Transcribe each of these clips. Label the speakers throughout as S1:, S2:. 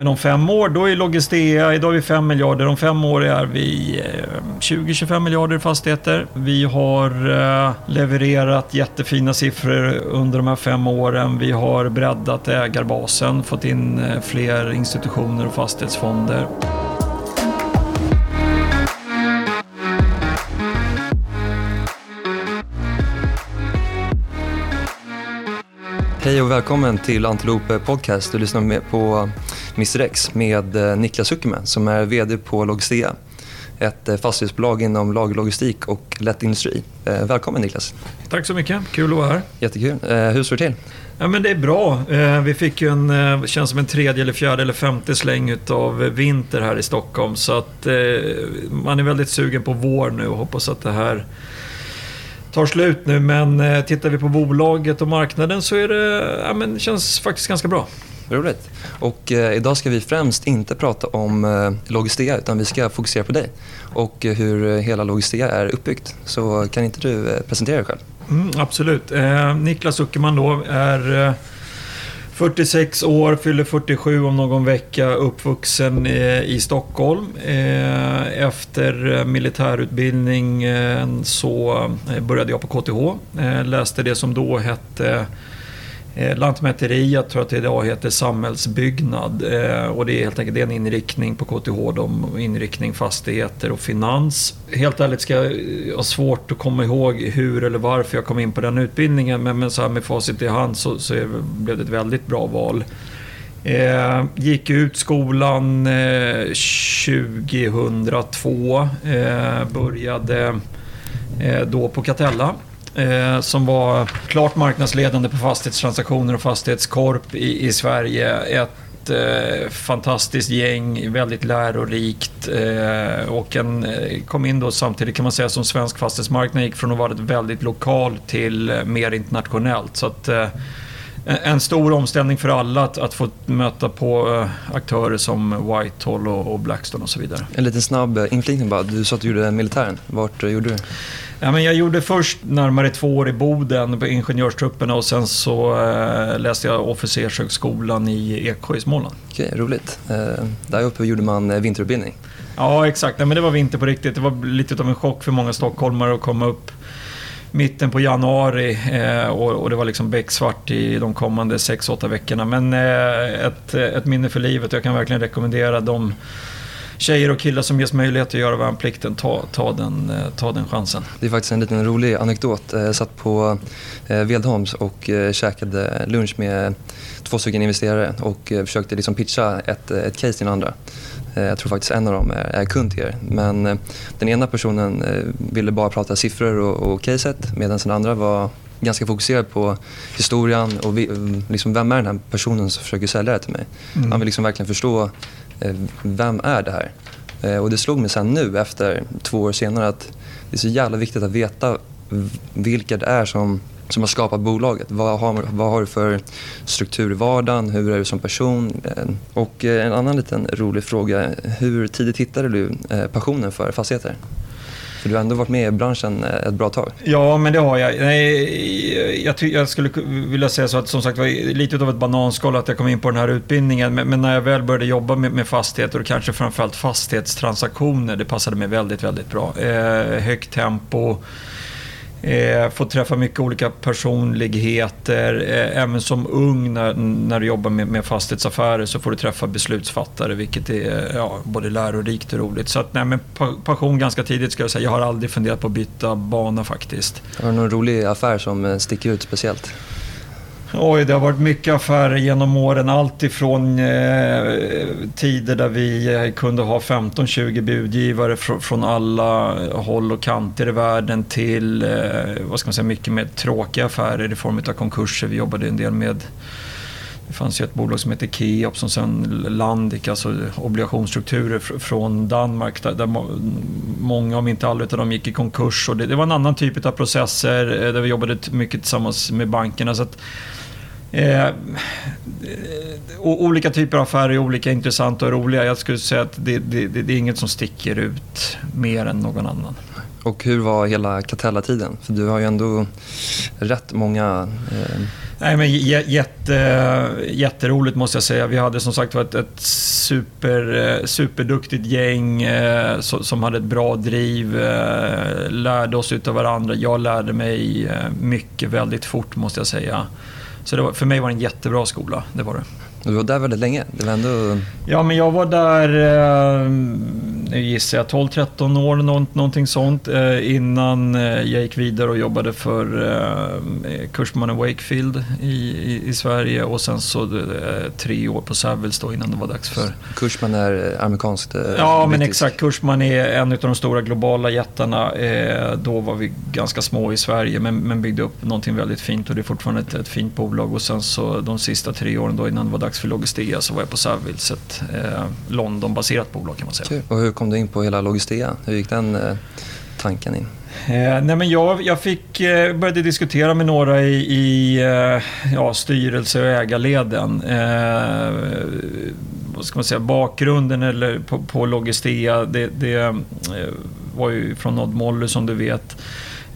S1: Men om fem år, då är Logistea, idag är vi 5 miljarder, om fem år är vi eh, 20-25 miljarder i fastigheter. Vi har eh, levererat jättefina siffror under de här fem åren. Vi har breddat ägarbasen, fått in eh, fler institutioner och fastighetsfonder.
S2: Hej och välkommen till Antilope Podcast. Du lyssnar med på Mr X med eh, Niklas Zuckerman som är VD på Logistea. Ett eh, fastighetsbolag inom lagerlogistik och lätt industri. Eh, välkommen Niklas.
S1: Tack så mycket, kul att vara här.
S2: Jättekul. Hur står det till?
S1: Ja, men det är bra. Vi fick ju en, känns som en tredje, eller fjärde eller femte släng av vinter här i Stockholm. Så att man är väldigt sugen på vår nu och hoppas att det här tar slut nu. Men tittar vi på bolaget och marknaden så är det, ja, men det känns faktiskt ganska bra.
S2: Roligt. Och eh, idag ska vi främst inte prata om eh, Logistea utan vi ska fokusera på dig och eh, hur eh, hela Logistea är uppbyggt. Så kan inte du eh, presentera dig själv?
S1: Mm, absolut. Eh, Niklas Uckerman då är eh, 46 år, fyller 47 om någon vecka, uppvuxen eh, i Stockholm. Eh, efter militärutbildning så började jag på KTH. Eh, läste det som då hette Eh, Eh, lantmäteri, jag tror att det idag heter samhällsbyggnad. Eh, och det är helt enkelt en inriktning på KTH, de inriktning fastigheter och finans. Helt ärligt ska jag eh, ha svårt att komma ihåg hur eller varför jag kom in på den utbildningen. Men, men så här med facit i hand så, så blev det ett väldigt bra val. Eh, gick ut skolan eh, 2002. Eh, började eh, då på Catella eh, som var klart marknadsledande på fastighetstransaktioner och fastighetskorp i, i Sverige. Ett eh, fantastiskt gäng, väldigt lärorikt eh, och en, eh, kom in då samtidigt kan man säga som svensk fastighetsmarknad gick från att vara väldigt lokal till eh, mer internationellt. Så att, eh, en stor omställning för alla att, att få möta på aktörer som Whitehall och, och Blackstone och så vidare.
S2: En liten snabb inflikning bara. Du sa att du gjorde militären. Vart gjorde du?
S1: Ja, men jag gjorde först närmare två år i Boden på ingenjörstrupperna och sen så eh, läste jag officershögskolan i Eksjö i Småland.
S2: Okej, roligt. Eh, där uppe gjorde man eh, vinterutbildning.
S1: Ja, exakt. Nej, men det var vinter på riktigt. Det var lite av en chock för många stockholmare att komma upp mitten på januari eh, och, och, det var liksom becksvart i de kommande 6-8 veckorna. Men eh, ett, ett minne för livet. Jag kan verkligen rekommendera de tjejer och killar som ges möjlighet att göra värnplikten, ta, ta, den, eh, ta den chansen.
S2: Det är faktiskt en liten rolig anekdot. Eh, jag satt på eh, Vedholms och käkade lunch med två stycken investerare och försökte liksom pitcha ett, ett case till den andra. Jag tror faktiskt en av dem är, kund till er. Men den ena personen ville bara prata siffror och, och caset medan den andra var ganska fokuserad på historien och vi, liksom vem är den här personen som försöker sälja det till mig. Mm. Han vill liksom verkligen förstå Eh, vem är det här? Eh, och det slog mig sen nu efter två år senare att det är så jävla viktigt att veta vilka det är som, som har skapat bolaget. Vad har, vad har du för struktur i vardagen? Hur är du som person? Eh, och eh, en annan liten rolig fråga. Hur tidigt hittade du eh, passionen för fastigheter? För du har ändå varit med i branschen ett bra tag.
S1: Ja, men det har jag. Nej, jag, jag skulle vilja säga så att som sagt det var lite av ett bananskal att jag kom in på den här utbildningen. Men, men när jag väl började jobba med, med, fastigheter och kanske framförallt fastighetstransaktioner, det passade mig väldigt, väldigt bra. Eh, högt tempo Eh, får träffa mycket olika personligheter. Eh, även som ung när, när du jobbar med, med fastighetsaffärer så får du träffa beslutsfattare vilket är ja, både lärorikt och roligt. Så att, nej, men passion ganska tidigt ska jag säga. Jag har aldrig funderat på att byta bana faktiskt.
S2: Har du någon rolig affär som eh, sticker ut speciellt?
S1: Oj, det har varit mycket affärer genom åren. Allt ifrån eh, tider där vi eh, kunde ha 15-20 budgivare fr från alla håll och kanter i världen till eh, vad ska man säga, mycket mer tråkiga affärer i form av konkurser. Vi jobbade en del med det fanns ju ett bolag som hette Keop som sen Landic, alltså obligationsstrukturer från Danmark där, där många, om inte alla av dem gick i konkurs. Och det, det, var en annan typ av processer eh, där vi jobbade mycket tillsammans med bankerna. Så att, Eh, olika typer av affärer är olika intressanta och roliga. Jag skulle säga att det, det, det, är inget som sticker ut mer än någon annan.
S2: Och hur var hela Catella-tiden? För du har ju ändå rätt många eh,
S1: Nej, men jätte, jätteroligt måste jag säga. Vi hade som sagt ett, ett super, eh, superduktigt gäng eh, som hade ett bra driv. Eh, lärde oss utav varandra. Jag lärde mig mycket väldigt fort måste jag säga. Så var, för mig var det en jättebra skola, det var det.
S2: Du var där väldigt länge. Det var ändå...
S1: Ja, men jag var där, eh, gissar jag, 12-13 år, någonting sånt. Eh, innan eh, jag gick vidare och jobbade för eh, Cushman Wakefield i, i, Sverige. Och sen så eh, tre år på Savills då innan det var dags för...
S2: Cushman är amerikanskt? Eh,
S1: ja, men exakt. Cushman är en av de stora globala jättarna. Eh, då var vi ganska små i Sverige, men, men byggde upp någonting väldigt fint. Och det är fortfarande ett, ett fint bolag. Och sen så de sista tre åren då innan det var dags för Logistea så var jag på Savills, ett eh, Londonbaserat bolag kan man säga.
S2: Och hur kom du in på hela Logistea? Hur gick den eh, tanken in?
S1: Eh, nej men jag, jag fick, eh, började diskutera med några i, i eh, ja, styrelse och ägarleden. Eh, vad ska man säga, bakgrunden eller på, på Logistea, det, det eh, var ju från Odd Molly som du vet.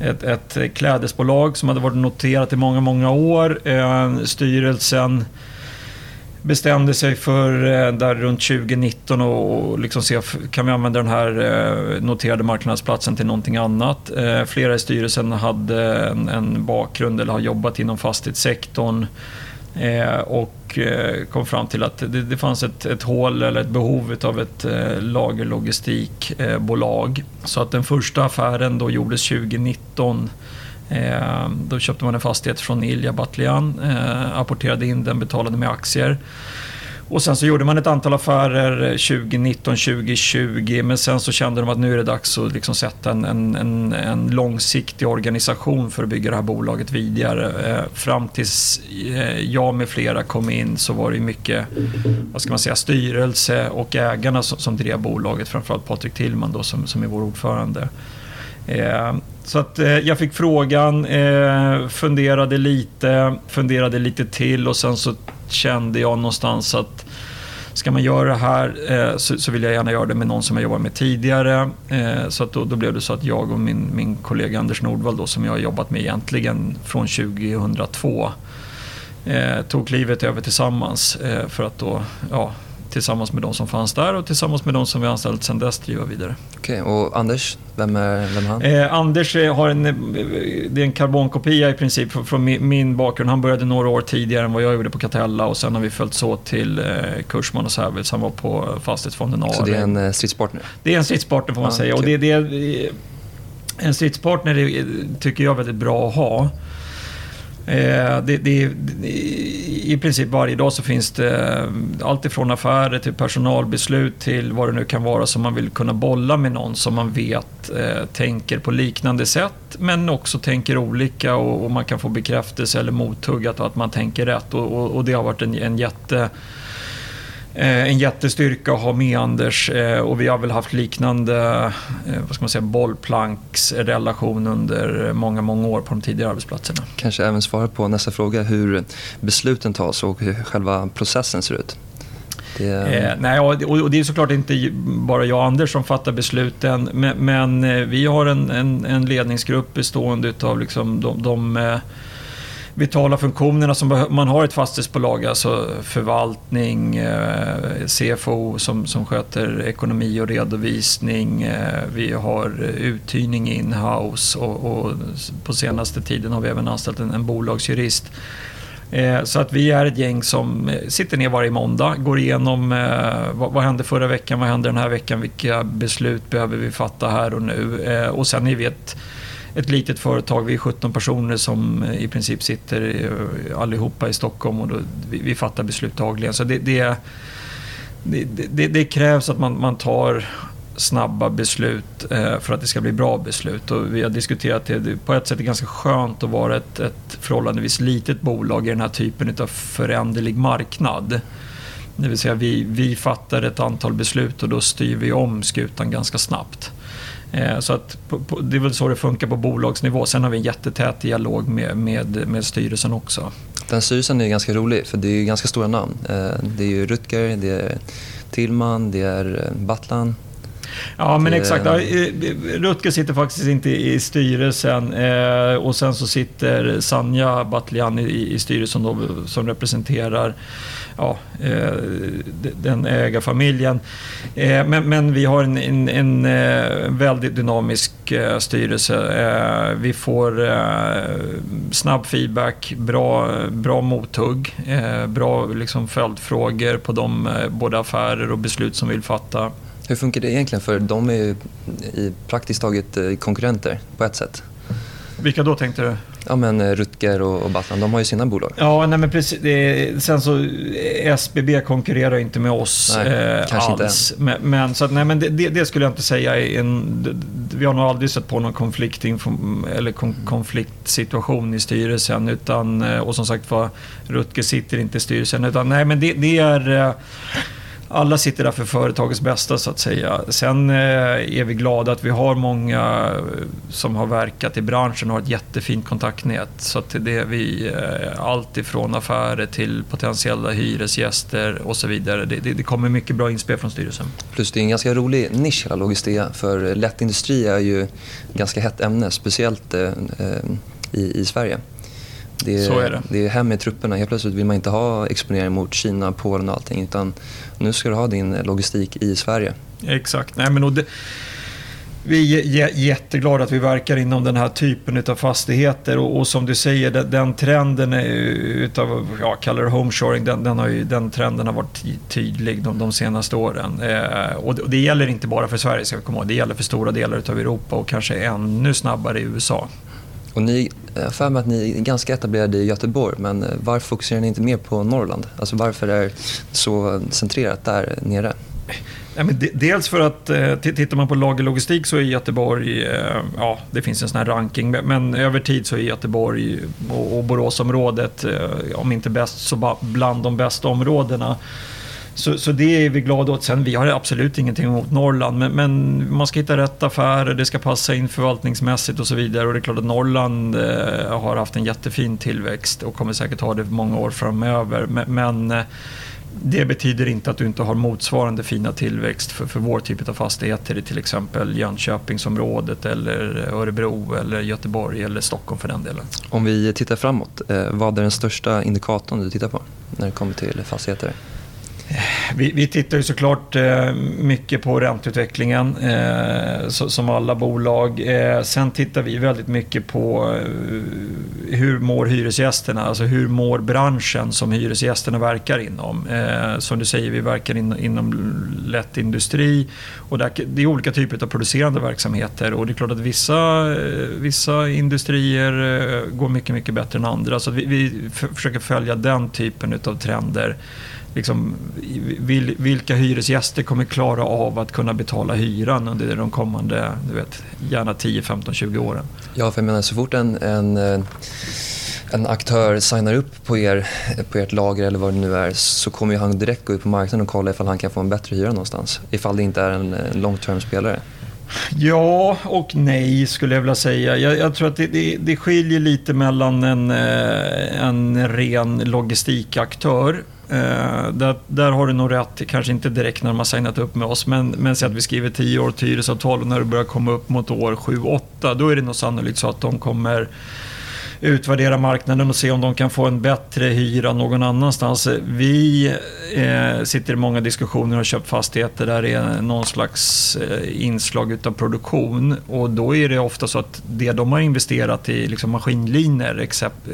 S1: Ett, ett klädesbolag som hade varit noterat i många, många år. Eh, styrelsen bestämde sig för eh, där runt 2019 och liksom se, kan vi använda den här eh, noterade marknadsplatsen till någonting annat. Eh, flera i styrelsen hade en, en bakgrund eller har jobbat inom fastighetssektorn och kom fram till att det, det fanns ett, ett hål eller ett behov av ett lagerlogistikbolag. Så att den första affären då gjordes 2019 Eh, då köpte man en fastighet från Ilja Batljan, eh, apporterade in den, betalade med aktier. Och sen så gjorde man ett antal affärer eh, 2019, 2020 men sen så kände de att nu är det dags att liksom sätta en, en, en, en långsiktig organisation för att bygga det här bolaget vidare. Eh, fram tills eh, jag med flera kom in så var det mycket vad ska man säga, styrelse och ägarna som, som drev bolaget, framförallt Patrik Tillman då, som, som är vår ordförande. Eh, så att eh, jag fick frågan, eh, funderade lite, funderade lite till och sen så kände jag någonstans att ska man göra det här eh, så, så, vill jag gärna göra det med någon som jag jobbat med tidigare. Eh, så att då, då, blev det så att jag och min, min kollega Anders Nordvall då, som jag har jobbat med egentligen från 2002 eh, tog klivet över tillsammans eh, för att då ja, tillsammans med de som fanns där och tillsammans med de som vi anställt sedan dess driva vidare.
S2: Okej, okay, och Anders, vem är, vem är han?
S1: Eh, Anders har en, det är en karbonkopia i princip från min, min bakgrund. Han började några år tidigare än vad jag gjorde på Catella och sen har vi följts åt till eh, Kursman och Sävels. Han var på Fastighetsfonden
S2: ARE. Så det är en eh, stridspartner?
S1: Det är en stridspartner får man ah, säga. Okay. Och det, det, en stridspartner tycker jag är väldigt bra att ha. Eh, det, det, I princip varje dag så finns det eh, allt ifrån affärer till personalbeslut till vad det nu kan vara som man vill kunna bolla med någon som man vet eh, tänker på liknande sätt men också tänker olika och, och man kan få bekräftelse eller mothugg att man tänker rätt. Och, och, och det har varit en, en jätte en jättestyrka att ha med Anders eh, och vi har väl haft liknande eh, vad ska man säga, bollplanksrelation under många, många år på de tidigare arbetsplatserna.
S2: Kanske även svara på nästa fråga hur besluten tas och hur själva processen ser ut.
S1: Det... Eh, nej, och det är såklart inte bara jag och Anders som fattar besluten men, men vi har en, en, en ledningsgrupp bestående av liksom de, de vitala funktionerna som man har i ett fastighetsbolag, alltså förvaltning, eh, CFO som, som sköter ekonomi och redovisning. Eh, vi har uthyrning in-house och, och på senaste tiden har vi även anställt en, en bolagsjurist. Eh, så att vi är ett gäng som sitter ner varje måndag, går igenom vad, vad hände förra veckan, vad händer den här veckan, vilka beslut behöver vi fatta här och nu. Och sen är vi ett ett litet företag. Vi är 17 personer som eh, i princip sitter eh, allihopa i Stockholm och då, vi, vi fattar beslut dagligen. Så det, det, det, det, det krävs att man, man tar snabba beslut eh, för att det ska bli bra beslut. Och vi har diskuterat det. På ett sätt är det ganska skönt att vara ett, ett förhållandevis litet bolag i den här typen av föränderlig marknad. Det vill säga vi, vi fattar ett antal beslut och då styr vi om skutan ganska snabbt. Eh, så att det är väl så det funkar på bolagsnivå. Sen har vi en jättetät dialog med, med, med styrelsen också.
S2: Den styrelsen är ganska rolig för det är ganska stora namn. Eh, det är ju Rutger, det är Tillman, det är eh, Battlan.
S1: Ja, men exakt. Rutger sitter faktiskt inte i styrelsen och sen så sitter Sanja Batlian i, i styrelsen då, som representerar ja, eh, den ägarfamiljen. Eh, men, men vi har en, en, en eh, väldigt dynamisk styrelse. Vi får snabb feedback, bra, bra mothugg, bra liksom följdfrågor på de både affärer och beslut som vi vill fatta.
S2: Hur funkar det egentligen? För de är ju i praktiskt taget konkurrenter på ett sätt.
S1: Vilka då tänkte du?
S2: Ja men eh, Rutger och, och Batman, de har ju sina bolag.
S1: Ja, nej men precis. Det, sen så SBB konkurrerar inte med oss nej, eh, kanske alls. Inte. Men, men, så att, nej, men det, det, skulle jag inte säga är en... Vi har nog aldrig sett på någon konflikt, eller kon, konfliktsituation i styrelsen. Utan, eh, och som sagt var, Rutger sitter inte i styrelsen. Utan nej men det, det är... Eh, alla sitter där för företagets bästa så att säga. Sen eh, är vi glada att vi har många eh, som har verkat i branschen och har ett jättefint kontaktnät. Så att det är vi, eh, allt ifrån affärer till potentiella hyresgäster och så vidare. Det, det, det kommer mycket bra inspel från styrelsen.
S2: Plus det är en ganska rolig nisch hela Logistea för lätt industri är ju ett ganska hett ämne, speciellt eh, i, i Sverige. Det är,
S1: så är det.
S2: Det är hem med trupperna. Helt plötsligt vill man inte ha exponering mot Kina, Polen och allting. Utan nu ska du ha din logistik i Sverige.
S1: Exakt. Nej, men det, vi är jätteglada att vi verkar inom den här typen av fastigheter och, och som du säger, den, den trenden utav, ja, kallar det homeshoring, den, den, har ju, den trenden har varit tydlig de, de senaste åren. Eh, och, det, och, det, gäller inte bara för Sverige, ska vi komma ihåg. Det gäller för stora delar av Europa och kanske ännu snabbare i USA.
S2: Och ni, jag för mig att ni är ganska etablerade i Göteborg, men eh, varför fokuserar ni inte mer på Norrland? Alltså varför är det så centrerat där nere?
S1: Ja, men dels för att eh, tittar man på lagerlogistik så är Göteborg, eh, ja det finns en sån här ranking, men över tid så är Göteborg och Boråsområdet, eh, om inte bäst så bland de bästa områdena. Så, så det är vi glada åt. Sen vi har absolut ingenting emot Norrland, men, men, man ska hitta rätt affärer, det ska passa in förvaltningsmässigt och så vidare. Och det är klart att Norrland eh, har haft en jättefin tillväxt och kommer säkert ha det många år framöver. Men, men eh, det betyder inte att du inte har motsvarande fina tillväxt för, för vår typ av fastigheter i till exempel Jönköpingsområdet eller Örebro eller Göteborg eller Stockholm för den delen.
S2: Om vi tittar framåt, eh, vad är den största indikatorn du tittar på när det kommer till fastigheter?
S1: Vi, vi tittar ju såklart eh, mycket på ränteutvecklingen eh, som alla bolag. Eh, sen tittar vi väldigt mycket på eh, hur mår hyresgästerna, alltså hur mår branschen som hyresgästerna verkar inom. Eh, som du säger, vi verkar inom lätt industri och det är olika typer av producerande verksamheter och det är klart att vissa, eh, vissa industrier går mycket, mycket bättre än andra. Så vi, vi försöker följa den typen av trender liksom, vilka hyresgäster kommer klara av att kunna betala hyran under de kommande, du vet, gärna 10, 15, 20 åren?
S2: Ja, för jag menar så fort en, en, eh, en aktör signar upp på, er, på ert lager eller vad det nu är så kommer han direkt gå ut på marknaden och kolla ifall han kan få en bättre hyra någonstans. Ifall det inte är en, en long term spelare.
S1: Ja och nej skulle jag vilja säga. Jag, jag tror att det, det, det, skiljer lite mellan en, eh, en ren logistikaktör Eh, där, där, har du nog rätt, kanske inte direkt när de har signat upp med oss, men, men säg att vi skriver 10 år till hyresavtal och när det börjar komma upp mot år 7-8, då är det nog sannolikt så att de kommer utvärdera marknaden och se om de kan få en bättre hyra någon annanstans. Vi eh, sitter i många diskussioner och har köpt fastigheter där det är någon slags eh, inslag utav produktion och då är det ofta så att det de har investerat i liksom maskinlinjer except,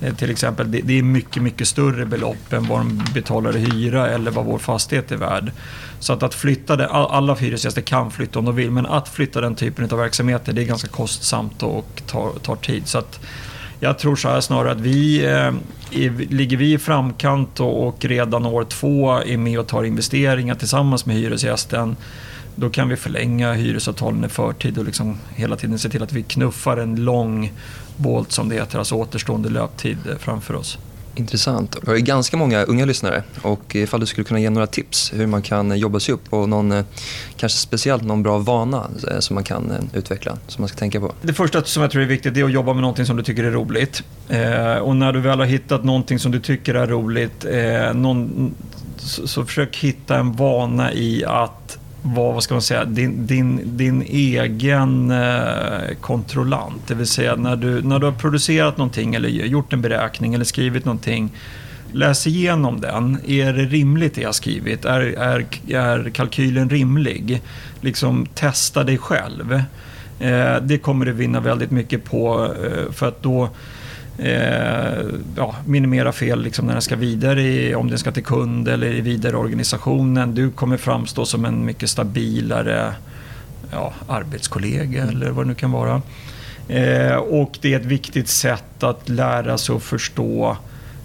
S1: eh, till exempel, det, det, är mycket, mycket större belopp än vad de betalar i hyra eller vad vår fastighet är värd. Så att, att flytta det, alla hyresgäster kan flytta om de vill, men att flytta den typen av verksamheter det är ganska kostsamt och tar, tar tid. Så att jag tror så här snarare att vi eh, ligger vi i framkant och, och redan år två är med och tar investeringar tillsammans med hyresgästen då kan vi förlänga hyresavtalen i förtid och liksom hela tiden se till att vi knuffar en lång bolt som det heter, alltså återstående löptid eh, framför oss.
S2: Intressant. Vi har ganska många unga lyssnare och ifall du skulle kunna ge några tips hur man kan eh, jobba sig upp och någon, eh, kanske speciellt någon bra vana eh, som man kan utveckla, som man ska tänka på.
S1: Det första som jag tror är viktigt är att jobba med någonting som du tycker är roligt. och när du väl har hittat någonting som du tycker är roligt, någon, så, så försök hitta en vana i att vara, vad ska man säga, din, din, din egen eh, kontrollant. Det vill säga när du, när du har producerat någonting eller gjort en beräkning eller skrivit någonting läs igenom den. Är det rimligt det jag skrivit? Är, är, är kalkylen rimlig? Liksom testa dig själv. Eh, det kommer du vinna väldigt mycket på eh, för att då eh, ja, minimera fel liksom när den ska vidare, i, om den ska till kund eller i vidare organisationen. Du kommer framstå som en mycket stabilare ja, arbetskollega mm. eller vad det nu kan vara. Eh, och det är ett viktigt sätt att lära sig att förstå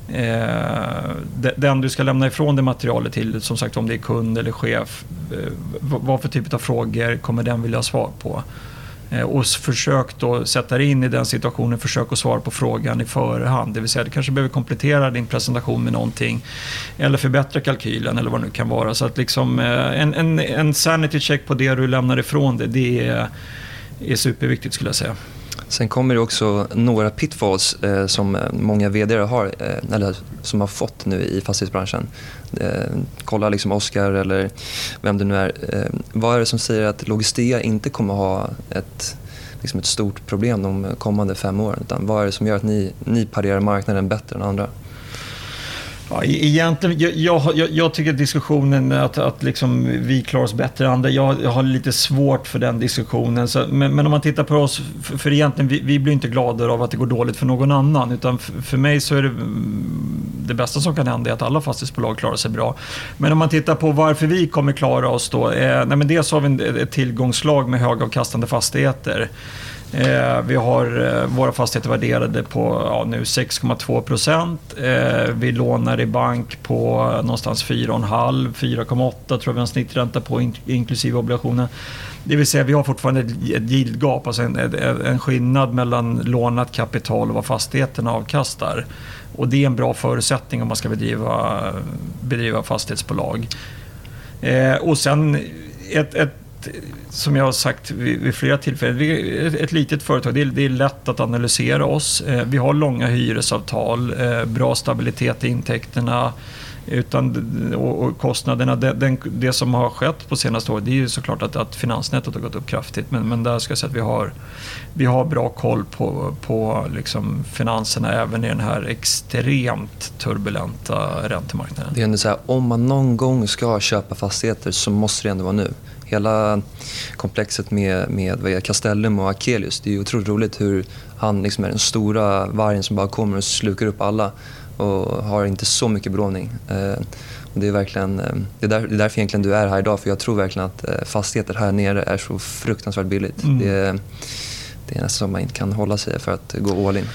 S1: eh, den du ska lämna ifrån det materialet till, som sagt om det är kund eller chef. Eh, vad för typ av frågor kommer den vilja ha svar på? Eh, och försök då sätta dig in i den situationen, försök att svara på frågan i förhand. Det vill säga, du kanske behöver komplettera din presentation med någonting. Eller förbättra kalkylen eller vad det nu kan vara. Så att liksom, eh, en, en, en sanity check på det du lämnar ifrån dig, det är, är superviktigt skulle jag säga.
S2: Sen kommer det också några pitfalls eh, som eh, många vd har, eh, eller som har fått nu i fastighetsbranschen. Eh, kolla liksom Oscar eller vem det nu är. Eh, vad är det som säger att Logistea inte kommer ha ett, liksom ett stort problem de kommande fem åren? Utan vad är det som gör att ni, ni parerar marknaden bättre än andra?
S1: Ja, e-, egentligen, jag, jag, jag tycker diskussionen att, att liksom vi klarar oss bättre än andra, jag, jag har lite svårt för den diskussionen. Så, men, men, om man tittar på oss, för, för egentligen, vi, vi, blir inte gladare av att det går dåligt för någon annan. Utan för, för, mig så är det mm, det bästa som kan hända är att alla fastighetsbolag klarar sig bra. Men om man tittar på varför vi kommer klara oss då. Eh, nej men dels har vi en, ett tillgångslag med högavkastande fastigheter. Eh, vi har eh, våra fastigheter värderade på ja, nu 6,2 procent. Eh, vi lånar i bank på någonstans 4,5, 4,8 tror jag vi har en snittränta på in, inklusive obligationen. Det vill säga vi har fortfarande ett yieldgap, alltså en, en skillnad mellan lånat kapital och vad fastigheterna avkastar. Och det är en bra förutsättning om man ska bedriva, bedriva fastighetsbolag. Eh, och sen ett, ett som jag har sagt vid, vid flera tillfällen, vi är ett, ett litet företag. Det är, det är, lätt att analysera oss. Eh, vi har långa hyresavtal, eh, bra stabilitet i intäkterna utan, och, och kostnaderna. Det, den, det som har skett på senaste året det är ju såklart att, att finansnätet har gått upp kraftigt. Men, men där ska jag säga att vi har, vi har bra koll på, på liksom finanserna även i den här extremt turbulenta räntemarknaden.
S2: Det är ändå så här, om man någon gång ska köpa fastigheter så måste det ändå vara nu hela komplexet med, med vad är, Castellum och Akelius, det är otroligt roligt hur han liksom är den stora vargen som bara kommer och slukar upp alla och har inte så mycket belåning. Eh, det är, verkligen, eh, det, är där, det är därför egentligen du är här idag, för jag tror verkligen att eh, fastigheter här nere är så fruktansvärt billigt. Mm. Det, det är nästan som man inte kan hålla sig för att gå all in.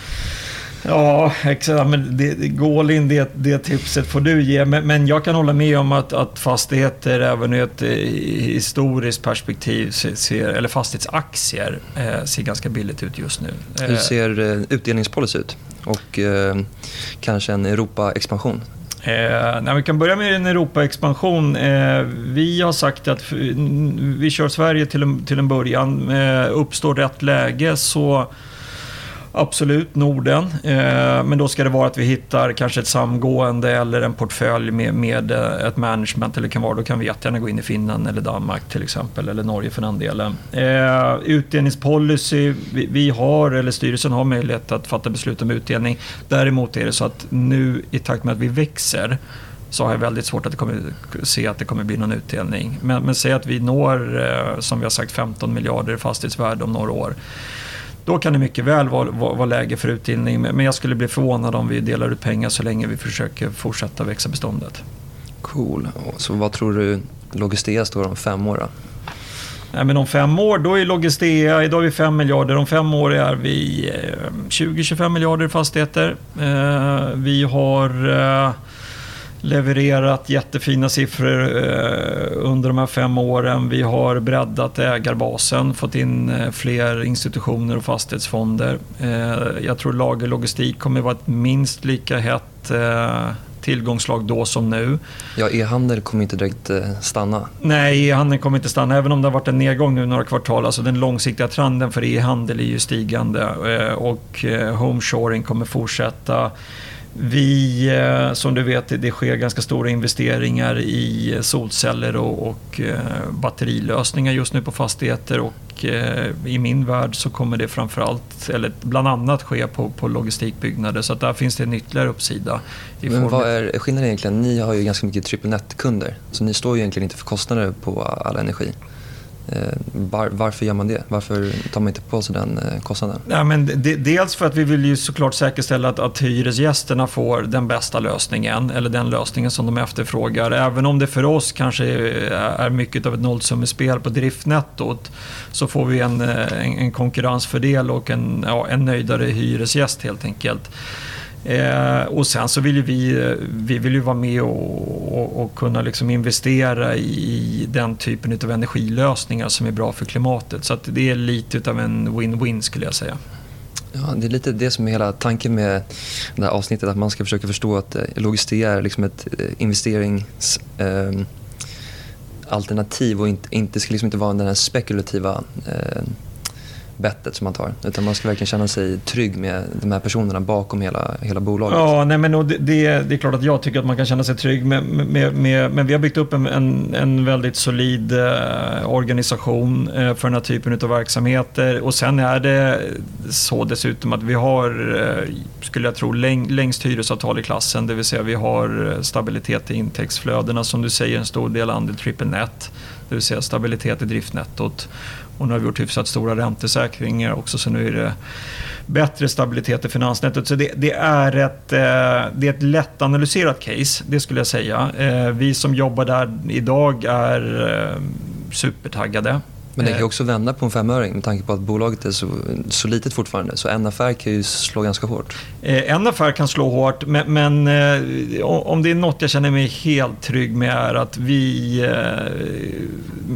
S1: Ja, exakt. Men det, in, det, det tipset får du ge. Men, men jag kan hålla med om att, att fastigheter även ur ett historiskt perspektiv, ser, eller fastighetsaktier, eh, ser ganska billigt ut just nu.
S2: Hur ser eh, utdelningspolicy ut? Och eh, kanske en Europa-expansion?
S1: Eh, nej, vi kan börja med en Europa-expansion. Eh, vi har sagt att vi kör Sverige till en, till en början. Eh, uppstår rätt läge så Absolut, Norden. Eh, men då ska det vara att vi hittar kanske ett samgående eller en portfölj med, med eh, ett management. Eller kan vara, då kan vi jättegärna gå in i Finland eller Danmark till exempel. Eller Norge för den delen. Eh, utdelningspolicy. Vi, vi, har, eller styrelsen har möjlighet att fatta beslut om utdelning. Däremot är det så att nu i takt med att vi växer så har jag väldigt svårt att det kommer, se att det kommer bli någon utdelning. Men, men säg att vi når, eh, som vi har sagt, 15 miljarder i fastighetsvärde om några år. Då kan det mycket väl vara, vara, vara läge för utdelning. Men jag skulle bli förvånad om vi delar ut pengar så länge vi försöker fortsätta växa beståndet.
S2: Cool. Så vad tror du Logistea står om fem år? Då?
S1: Nej, men om fem år, då är Logistea, idag är vi 5 miljarder, om fem år är vi 20-25 eh, miljarder fastigheter. Eh, vi har eh, levererat jättefina siffror eh, under de här fem åren. Vi har breddat ägarbasen, fått in eh, fler institutioner och fastighetsfonder. Eh, jag tror lagerlogistik kommer att vara ett minst lika hett tillgångslag då som nu.
S2: Ja, e-handel kommer inte direkt stanna.
S1: Nej, e-handeln kommer inte stanna. Även om det har varit en nedgång nu några kvartal. Alltså den långsiktiga trenden för e-handel är ju stigande och homeshoring kommer fortsätta. Vi, eh, som du vet, det sker ganska stora investeringar i solceller och, och eh, batterilösningar just nu på fastigheter och eh, i min värld så kommer det framförallt, eller bland annat ske på, på logistikbyggnader så att där finns det en ytterligare uppsida.
S2: Men vad är skillnaden egentligen? Ni har ju ganska mycket triple net-kunder så ni står ju egentligen inte för kostnader på all energi. Eh, var, varför gör man det? Varför tar man inte på sig den eh, kostnaden?
S1: Ja, men de, dels för att vi vill ju såklart säkerställa att, att hyresgästerna får den bästa lösningen eller den lösningen som de efterfrågar. Även om det för oss kanske är mycket av ett nollsummespel på driftnettot så får vi en, eh, en, en konkurrensfördel och en, ja, en nöjdare hyresgäst helt enkelt. Eh, och sen så vill vi, vi vill ju vara med och, och, och kunna liksom investera i den typen av energilösningar som är bra för klimatet. Så det är lite av en win-win skulle jag säga.
S2: Ja, det är lite det som är hela tanken med det här avsnittet, att man ska försöka förstå att eh, logistik är liksom ett eh, investeringsalternativ eh, och inte, inte ska liksom inte vara den här spekulativa eh, bettet som man tar. Utan man ska verkligen känna sig trygg med de här personerna bakom hela, hela bolaget.
S1: Ja, nej, men det, det, är klart att jag tycker att man kan känna sig trygg med, med, med men vi har byggt upp en, en, en väldigt solid eh, organisation eh, för den här typen av verksamheter. Och sen är det så dessutom att vi har, eh, skulle jag tro, läng, längst hyresavtal i klassen. Det vill säga vi har eh, stabilitet i intäktsflödena, som du säger, en stor del andel triple net. Det vill säga stabilitet i driftnettot. Och nu har vi gjort hyfsat stora räntesäkringar också så nu är det bättre stabilitet i finansnätet. Så det, det är, ett, eh, det är ett lättanalyserat case, det skulle jag säga. Eh, vi som jobbar där idag är eh, supertaggade.
S2: Men det kan ju också vända på en femöring med tanke på att bolaget är så, så litet fortfarande. Så en affär kan ju slå ganska hårt.
S1: En affär kan slå hårt, men, men om det är något jag känner mig helt trygg med är att vi,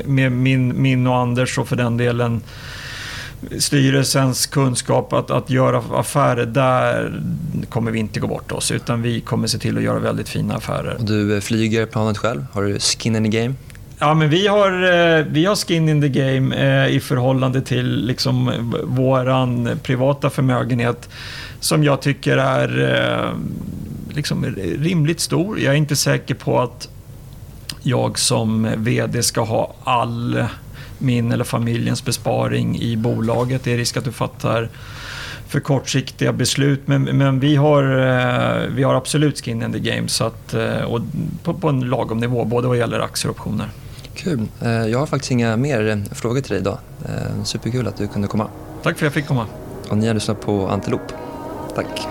S1: med min, min och Anders och för den delen styrelsens kunskap att, att göra affärer, där kommer vi inte gå bort oss. Utan vi kommer se till att göra väldigt fina affärer.
S2: Du flyger planet själv? Har du skin in the game?
S1: Ja, men vi har, eh, vi har skin in the game eh, i förhållande till liksom våran privata förmögenhet som jag tycker är eh, liksom rimligt stor. Jag är inte säker på att jag som VD ska ha all min eller familjens besparing i bolaget. Det är risk att du fattar för kortsiktiga beslut. Men, men vi, har, vi har absolut skin in the game så att, och på, på en lagom nivå, både vad gäller aktier och optioner.
S2: Kul. Eh, jag har faktiskt inga mer eh, frågor till dig idag. Eh, superkul att du kunde komma.
S1: Tack för att jag fick komma.
S2: Och ni har lyssnat på Antilop. Tack.